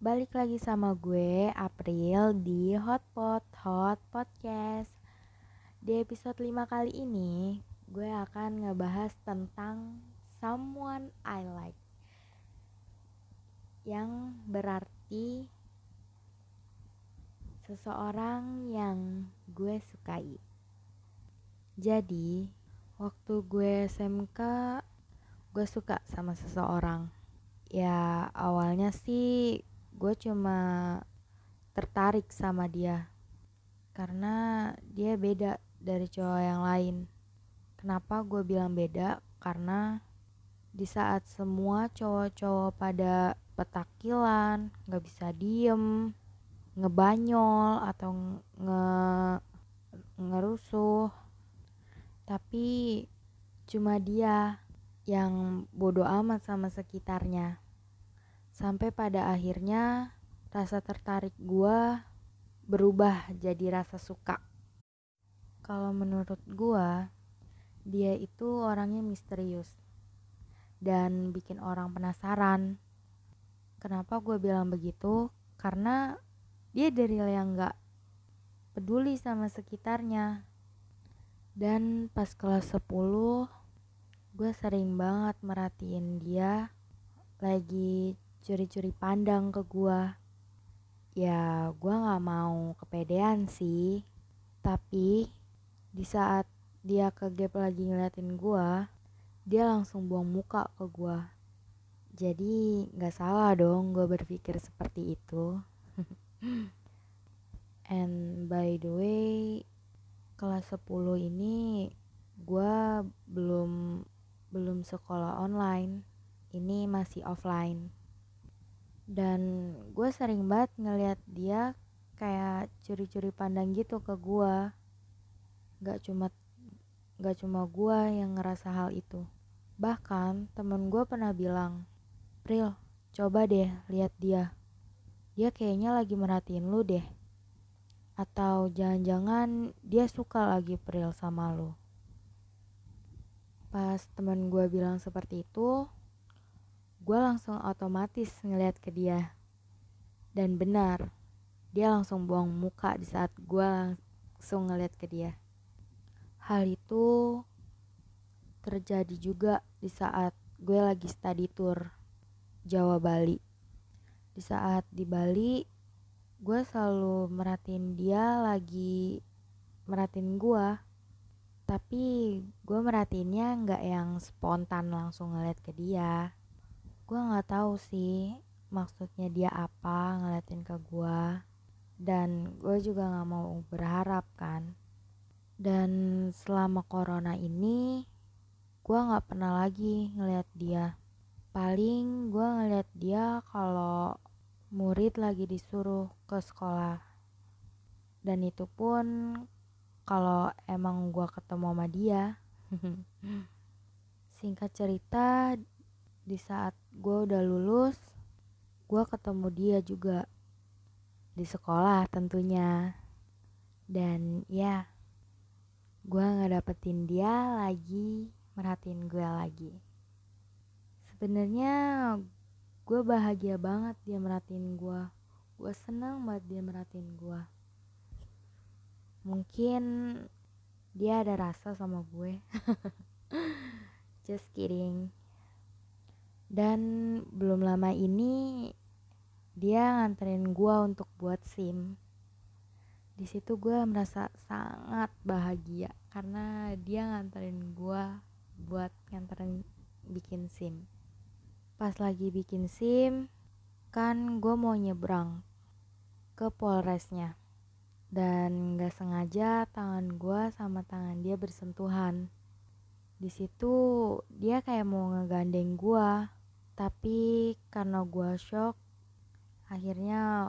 Balik lagi sama gue April di Hotpot Hot Podcast. Di episode 5 kali ini, gue akan ngebahas tentang someone I like. Yang berarti seseorang yang gue sukai. Jadi, waktu gue SMK, gue suka sama seseorang ya awalnya sih gue cuma tertarik sama dia. Karena dia beda dari cowok yang lain. Kenapa gue bilang beda? Karena di saat semua cowok-cowok pada petakilan nggak bisa diem ngebanyol atau nge ngerusuh. Tapi cuma dia yang bodoh amat sama sekitarnya. Sampai pada akhirnya rasa tertarik gua berubah jadi rasa suka. Kalau menurut gua, dia itu orangnya misterius dan bikin orang penasaran. Kenapa gue bilang begitu? Karena dia dari yang gak peduli sama sekitarnya. Dan pas kelas 10 gue sering banget merhatiin dia lagi curi-curi pandang ke gue ya gue gak mau kepedean sih. Tapi di saat dia ke gap lagi ngeliatin gue dia langsung buang muka ke gue jadi gak salah dong gue berpikir seperti itu. And by the way kelas 10 ini gue belum belum sekolah online. Ini masih offline dan gue sering banget ngeliat dia kayak curi-curi pandang gitu ke gue gak cuma gak cuma gue yang ngerasa hal itu. Bahkan temen gue pernah bilang Pril coba deh lihat dia. Dia kayaknya lagi merhatiin lu deh. Atau jangan-jangan dia suka lagi Pril sama lu. Pas teman gue bilang seperti itu, gue langsung otomatis ngeliat ke dia. Dan benar, dia langsung buang muka di saat gue langsung ngeliat ke dia. Hal itu terjadi juga di saat gue lagi study tour Jawa Bali. Di saat di Bali, gue selalu merhatiin dia lagi merhatiin gue tapi gue merhatiinnya nggak yang spontan langsung ngeliat ke dia gue nggak tahu sih maksudnya dia apa ngeliatin ke gue dan gue juga nggak mau berharap kan. Dan selama corona ini gue nggak pernah lagi ngeliat dia. Paling gue ngeliat dia kalau murid lagi disuruh ke sekolah. Dan itu pun kalau emang gue ketemu sama dia. Singkat cerita di saat gue udah lulus gue ketemu dia juga di sekolah tentunya. Dan ya gue nggak dapetin dia lagi merhatiin gue lagi. Sebenarnya gue bahagia banget dia merhatiin gue gue senang banget dia merhatiin gue mungkin dia ada rasa sama gue. Just kidding dan belum lama ini dia nganterin gue untuk buat sim. Di situ gue merasa sangat bahagia karena dia nganterin gue buat nganterin bikin sim. Pas lagi bikin sim kan gue mau nyebrang ke polresnya. Dan gak sengaja tangan gue sama tangan dia bersentuhan. Di situ dia kayak mau ngegandeng gue tapi karena gue shock akhirnya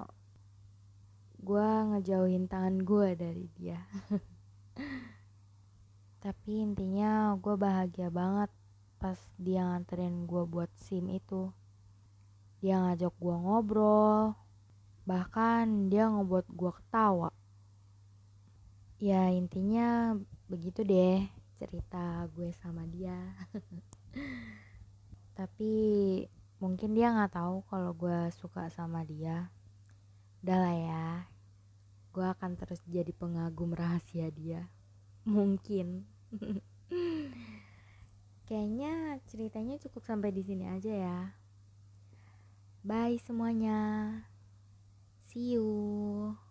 gue ngejauhin tangan gue dari dia. Tapi intinya gue bahagia banget pas dia nganterin gue buat sim itu. Dia ngajak gue ngobrol bahkan dia ngebuat gue ketawa. Ya intinya begitu deh cerita gue sama dia tapi mungkin dia nggak tahu kalau gue suka sama dia. Udah lah ya gue akan terus jadi pengagum rahasia dia. Mungkin. Kayaknya ceritanya cukup sampai di sini aja ya. Bye semuanya. See you